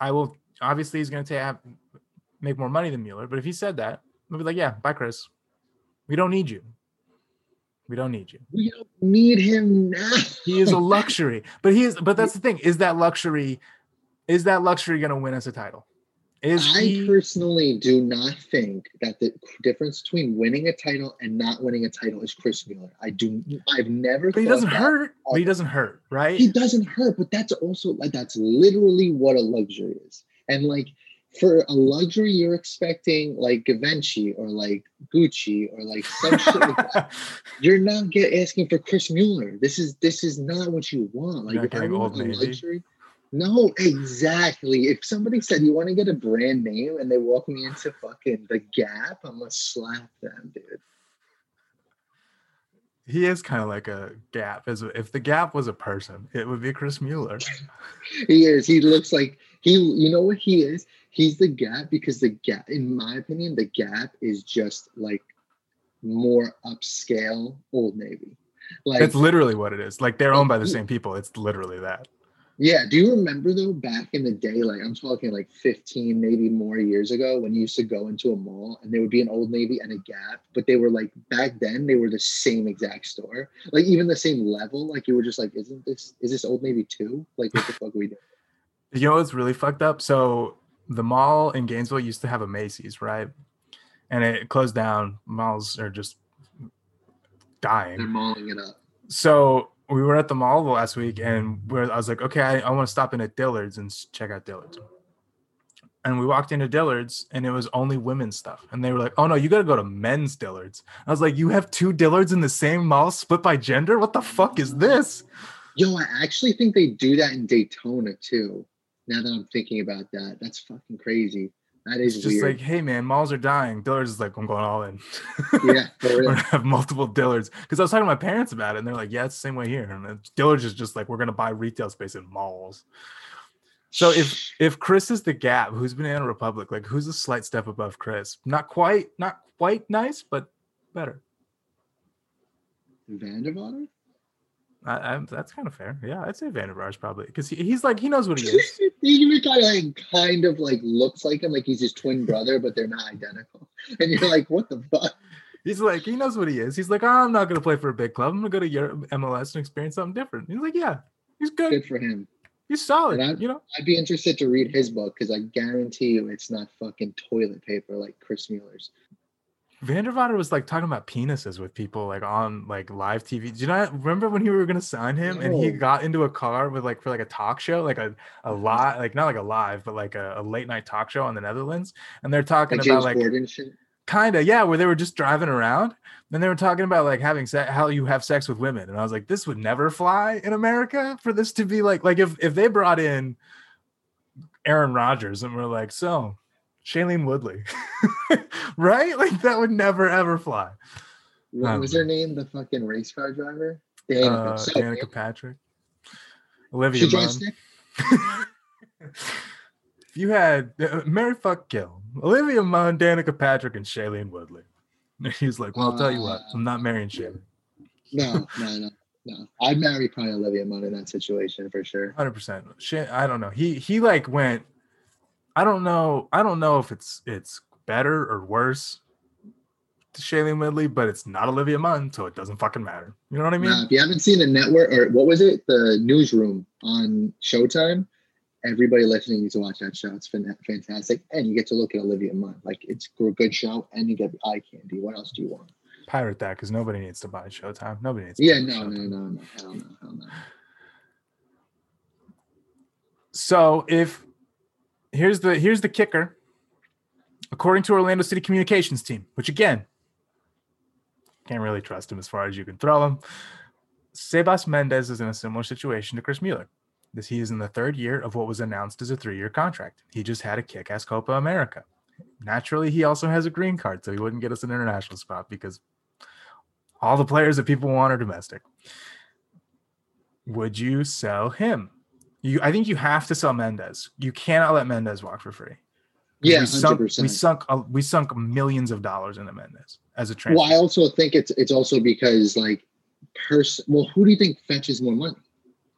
I will." Obviously, he's going to have make more money than Mueller, but if he said that, we'd be like, "Yeah, bye, Chris. We don't need you. We don't need you. We don't need him now. He is a luxury, but he is. But that's the thing: is that luxury? Is that luxury going to win us a title? Is I he? personally do not think that the difference between winning a title and not winning a title is Chris Mueller. I do. I've never. But he doesn't hurt. But he doesn't hurt, right? He doesn't hurt, but that's also like that's literally what a luxury is. And like for a luxury, you're expecting like Givenchy or like Gucci or like some shit like that. You're not get asking for Chris Mueller. This is this is not what you want. Like You're not if I getting want a luxury. No, exactly. If somebody said you want to get a brand name and they walk me into fucking the Gap, I'm gonna slap them, dude. he is kind of like a gap. As if the gap was a person, it would be Chris Mueller. He is. He looks like he. You know what he is? He's the Gap because the Gap, in my opinion, the Gap is just like more upscale Old Navy. Like That's literally what it is. Like they're owned by the mm-hmm. same people. It's literally that. Yeah. Do you remember though, back in the day, like I'm talking like 15, maybe more years ago, when you used to go into a mall and there would be an Old Navy and a Gap, but they were like back then they were the same exact store, like even the same level. Like you were just like, isn't this is this Old Navy too? Like what the fuck are we doing? You know what's really fucked up? So the mall in Gainesville used to have a Macy's, right? And it closed down. Malls are just dying. They're mauling it up. So we were at the mall the last week, and we're, I was like, okay, I, I want to stop in at Dillard's and check out Dillard's. And we walked into Dillard's, and it was only women's stuff. And they were like, "Oh no, you got to go to men's Dillard's." I was like, "You have two Dillard's in the same mall, split by gender? What the fuck is this?" Yo, I actually think they do that in Daytona too. Now that I'm thinking about that, that's fucking crazy. That is It's just weird. like, hey man, malls are dying. Dillard's is like, I'm going all in. yeah, we're gonna have multiple Dillards because I was talking to my parents about it, and they're like, "Yeah, it's the same way here." And Dillard's is just like, "We're gonna buy retail space in malls." So if if Chris is the Gap, who's Banana Republic? Like, who's a slight step above Chris? Not quite, not quite nice, but better. van der Water? I, I, that's kind of fair. Yeah, I'd say van der Water's probably because he, he's like he knows what he is. he even kind of like kind of like looks like him, like he's his twin brother, but they're not identical. And you're like, what the fuck? He's like he knows what he is. He's like, oh, I'm not gonna play for a big club. I'm gonna go to Europe, MLS and experience something different. He's like, yeah, he's good. Good for him. He's solid. I- You know. I'd be interested to read his book because I guarantee you it's not fucking toilet paper like Chris Mueller's. Vandervader was like talking about penises with people like on like live TV. Do you not remember when he were gonna sign him and he got into a car with like for like a talk show, like a a live, like not like a live, but like a, a late night talk show in the Netherlands, and they're talking Like about like kind of yeah, where they were just driving around and they were talking about like having sex, how you have sex with women, and I was like, this would never fly in America for this to be like like if if they brought in Aaron Rodgers and we're like, so Shailene Woodley, right? Like that would never ever fly. What was her name? The fucking race car driver? Danica. Uh, So, Danica Patrick, Olivia she if you had uh, Mary fuck kill Olivia Munn, Danica Patrick, and Shailene Woodley, he's like, "Well, I'll tell you what, I'm not marrying Shailene." No, no, no, no. I'd marry probably Olivia Munn in that situation for sure. Hundred percent. I don't know. He he like went. I don't know. I don't know if it's it's better or worse to Shailene Woodley, but it's not Olivia Munn, so it doesn't fucking matter. You know what I mean? Nah, if you haven't seen the network or what was it, the newsroom on Showtime, everybody listening needs to watch that show. It's fantastic, and you get to look at Olivia Munn. Like it's a good show, and you get the eye candy. What else do you want? Pirate that because nobody needs to buy Showtime. Nobody needs. To Yeah, no, no, no, no, hell no, hell no. So if here's the here's the kicker. According to Orlando City communications team, which again can't really trust him as far as you can throw him. Sebas Mendez is in a similar situation to Chris Mueller. This he is in the third year of what was announced as a three-year contract. He just had a kick-ass Copa America. Naturally, he also has a green card, so he wouldn't get us an international spot because all the players that people want are domestic. Would you sell him? You, I think you have to sell Mendez. You cannot let Mendez walk for free. Yeah, we sunk, we sunk, we sunk millions of dollars into Mendez as a transfer. Well, I also think it's it's also because like person. Well, who do you think fetches more money?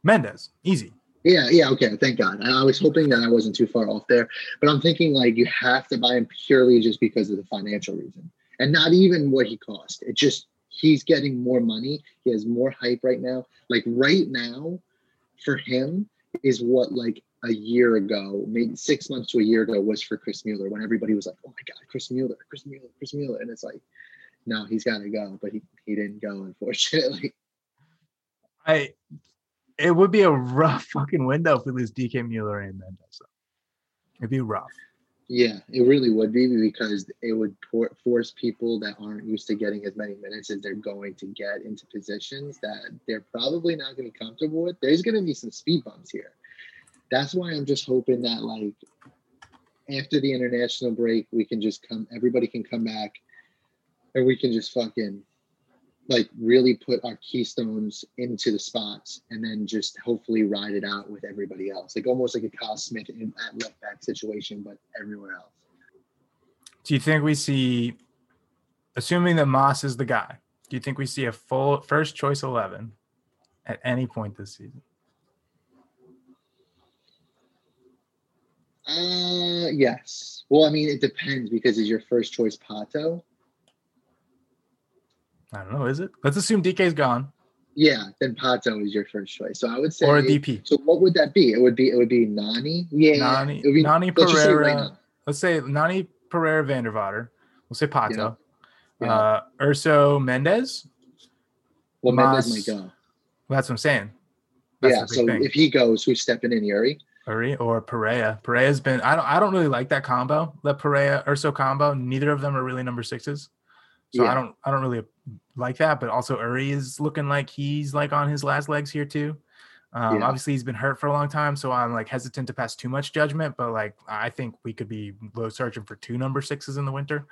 Mendez, easy. Yeah, yeah, okay. Thank God. I I was hoping that I wasn't too far off there, but I'm thinking like you have to buy him purely just because of the financial reason, and not even what he cost. It just he's getting more money. He has more hype right now. Like right now, for him is what like a year ago, maybe six months to a year ago, was for Chris Mueller when everybody was like, "Oh my God, Chris Mueller, Chris Mueller, Chris Mueller," and it's like, no, he's got to go, but he he didn't go, unfortunately. I it would be a rough fucking window if we lose Dike Mueller and though. It'd be rough. Yeah, it really would be because it would force people that aren't used to getting as many minutes as they're going to get into positions that they're probably not going to be comfortable with. There's going to be some speed bumps here. That's why I'm just hoping that like after the international break, we can just come, everybody can come back, and we can just fucking like really put our keystones into the spots and then just hopefully ride it out with everybody else. Like almost like a Kyle Smith in, at left back situation, but everywhere else. Do you think we see, assuming that Mas is the guy, do you think we see a full first choice 11 at any point this season? Uh yes. Well, I mean it depends because is your first choice Pato? I don't know. Is it? Let's assume Dike's gone Yeah, then Pato is your first choice. So I would say or a DP. So what would that be? It would be it would be Nani. Yeah. Nani, be, Nani Pereyra. Let's say Nani Pereyra Vandervader. We'll say Pato. Yeah. Uh, Urso Mendez. well, Mas- might go. Well, that's what I'm saying. That's yeah. So thing. if he goes, who's stepping in? Yuri. Uri or Perea. Perea's been I don't I don't really like that combo, that Perea Urso combo. Neither of them are really number sixes. So I don't I don't really like that. But also Uri is looking like he's like on his last legs here too. Um, Yeah. obviously he's been hurt for a long time, so I'm like hesitant to pass too much judgment, but like I think we could be low searching for two number sixes in the winter.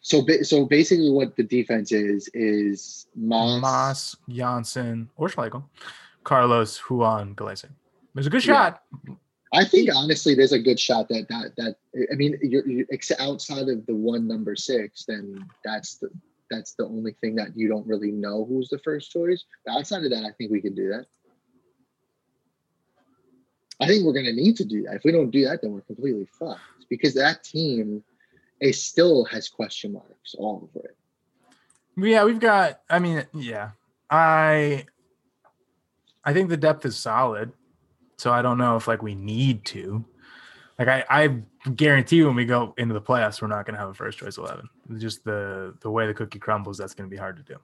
So so basically, what the defense is is Mas. Mas, Jansson, or Schlegel, Carlos, Ruan, Gallese. There's a good Yeah. shot. I think honestly, there's a good shot that that that I mean, you're, you're outside of the one number six, then that's the that's the only thing that you don't really know who's the first choice. But outside of that, I think we can do that. I think we're going to need to do that. If we don't do that, then we're completely fucked because that team, it still has question marks all over it. Yeah, we've got. I mean, yeah, I, I think the depth is solid. So I don't know if like we need to. Like I, I guarantee when we go into the playoffs, we're not going to have a first choice eleven. Just the the way the cookie crumbles, that's going to be hard to do.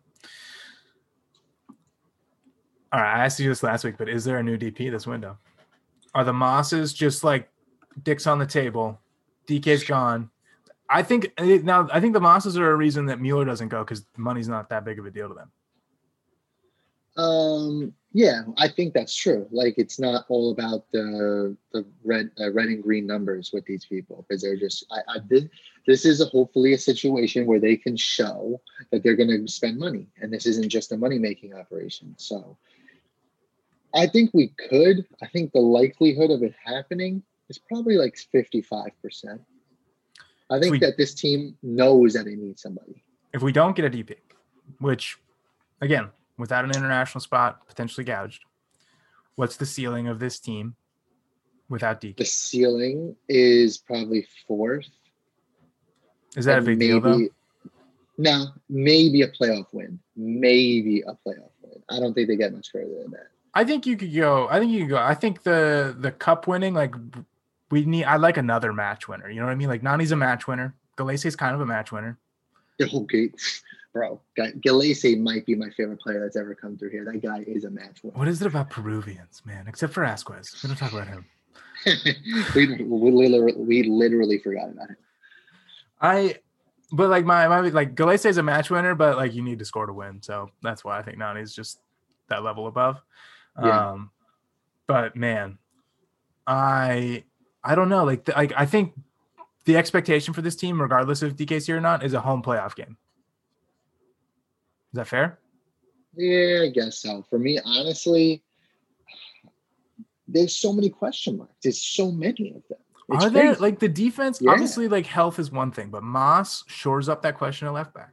All right, I asked you this last week, but is there a new DP this window? Are the Mosses just like dicks on the table? Dike's gone. I think eh, now. I think the Mosses are a reason that Mueller doesn't go because money's not that big of a deal to them. Um, yeah, I think that's true. Like, it's not all about the the red uh, red and green numbers with these people because they're just. I, I did. This is a, hopefully a situation where they can show that they're going to spend money, and this isn't just a money making operation. So, I think we could. I think the likelihood of it happening is probably like fifty five percent. I think We- that this team knows that they need somebody. If we don't get a DP, which, again, without an international spot potentially gouged, what's the ceiling of this team without The ceiling is probably fourth. Is that a big deal though? No, maybe a playoff win. Maybe a playoff win. I don't think they get much further than that. I think you could go. I think you could go. I think the the cup winning, like we need. I like another match winner. You know what I mean? Like Nani's a match winner. Gallese's kind of a match winner. Okay, bro. Gallese might be my favorite player that's ever come through here. That guy is a match winner. What is it about Peruvians, man? Except for Ascues. We don't talk about him. we, we, literally, we literally forgot about him. I, but like my my like Gallese is a match winner, but like you need to score to win. So that's why I think Nani's just that level above. Yeah. Um, but man, I I don't know. Like the, like I think the expectation for this team, regardless of here or not, is a home playoff game. Is that fair? Yeah, I guess so. For me, honestly, there's so many question marks. There's so many of them. It's Are there like the defense? Yeah. Obviously, like health is one thing, but Mas shores up that question at left back.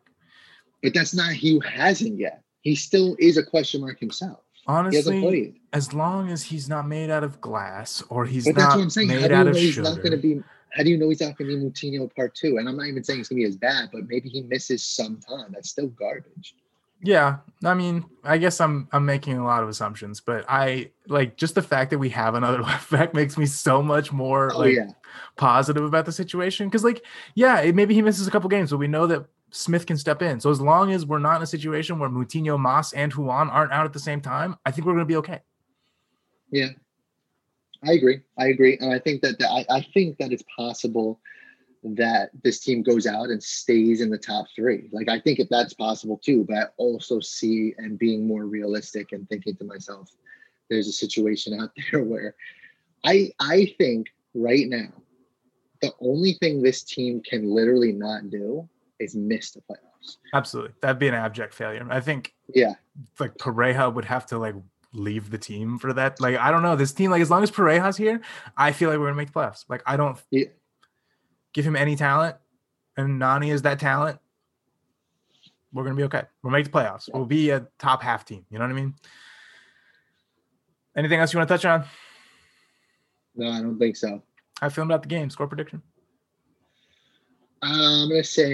but that's not he hasn't yet. He still is a question mark himself. Honestly, as long as he's not made out of glass or he's But not what I'm saying. How made do you out know of he's sugar. not going to be? How do you know he's not going to be Moutinho part two? And I'm not even saying it's going to be as bad, but maybe he misses some time. That's still garbage. Yeah, I mean, I guess I'm I'm making a lot of assumptions, but I like just the fact that we have another left back makes me so much more Oh like yeah, positive about the situation. Because like, yeah, it, maybe he misses a couple games, but we know that Smith can step in. So as long as we're not in a situation where Moutinho, Mas, and Ruan aren't out at the same time, I think we're gonna be okay. yeah. I agree. I agree, and I think that the, I, I think that it's possible that this team goes out and stays in the top three. Like I think if that's possible too, but I also see and being more realistic and thinking to myself, there's a situation out there where I I think right now the only thing this team can literally not do is miss the playoffs. Absolutely, that'd be an abject failure. I think Yeah, like Pareja would have to like leave the team for that. Like I don't know, this team like as long as Pareja's here, I feel like we're gonna make the playoffs. Like I don't Yeah. Give him any talent, and Nani is that talent. We're gonna be okay. We'll make the playoffs. We'll be a top half team. You know what I mean? Anything else you want to touch on? no, I don't think so. I filmed out the game? Score prediction? I'm gonna say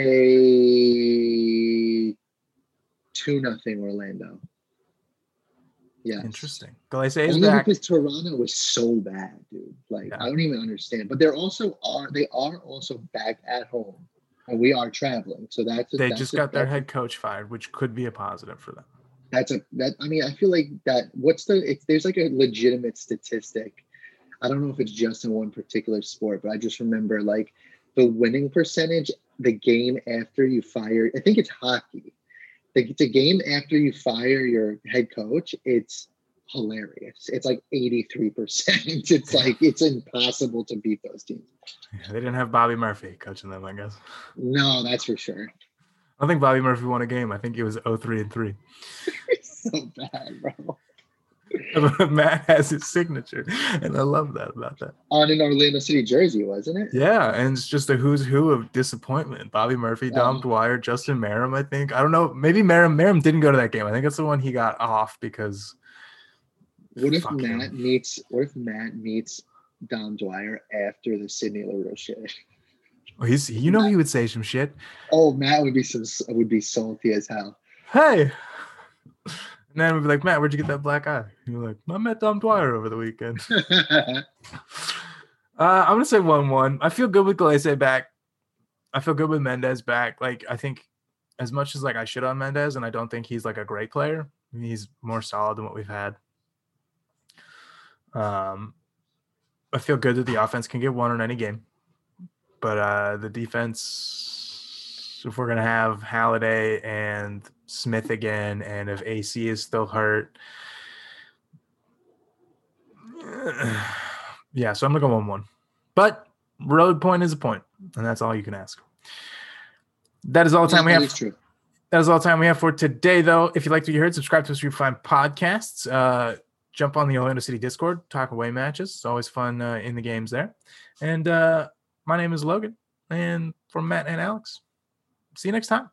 two nothing Orlando. Yeah, Interesting. Gallese is Only back. because Toronto was so bad, dude. Like Yeah. I don't even understand. But they're also are they are also back at home, and we are traveling. So that's a, They that's just a- got their head coach fired, which could be a positive for them. that's a that I mean I feel like that what's the it's there's like a legitimate statistic. I don't know if it's just in one particular sport, but I just remember like the winning percentage the game after you fire I think it's hockey. The, the game after you fire your head coach, it's hilarious. It's like 83%. It's like it's impossible to beat those teams. Yeah, they didn't have Bobby Murphy coaching them, I guess. No, that's for sure. I don't think Bobby Murphy won a game. I think it was 0-3 and 3. so bad, bro. Matt has his signature, and I love that about that. On an Orlando City jersey, wasn't it? Yeah, and it's just a who's who of disappointment. Bobby Murphy, Dom Oh. Dwyer, Justin Meram. I think I don't know. Maybe Meram. Merrim didn't go to that game. I think that's the one he got off because What if Fuck him. Matt meets what if Matt meets Dom Dwyer after the Sydney Leroux? well, oh, he's. You know, he would say some shit. Oh, Matt would be some would be salty as hell. Hey, and then we'd be like, Matt, where'd you get that black eye? You're like, I met Dom Dwyer over the weekend. Uh, I'm gonna say one-one. I feel good with Gallese back. I feel good with Mendez back. Like I think, as much as like I shit on Mendez, and I don't think he's like a great player. He's more solid than what we've had. Um, I feel good that the offense can get one in any game, but uh, the defense, if we're gonna have Halliday and Smith again, and if AC is still hurt, yeah, so I'm gonna go one one. But road point is a point, and that's all you can ask. That is all the time we have. that is true. That is all the time we have for today, though. If you liked what you heard, subscribe to us where you find podcasts. Uh, jump on the Orlando City Discord, talk away matches. It's always fun uh, in the games there. And uh, my name is Logan, and for Matt and Alex, see you next time.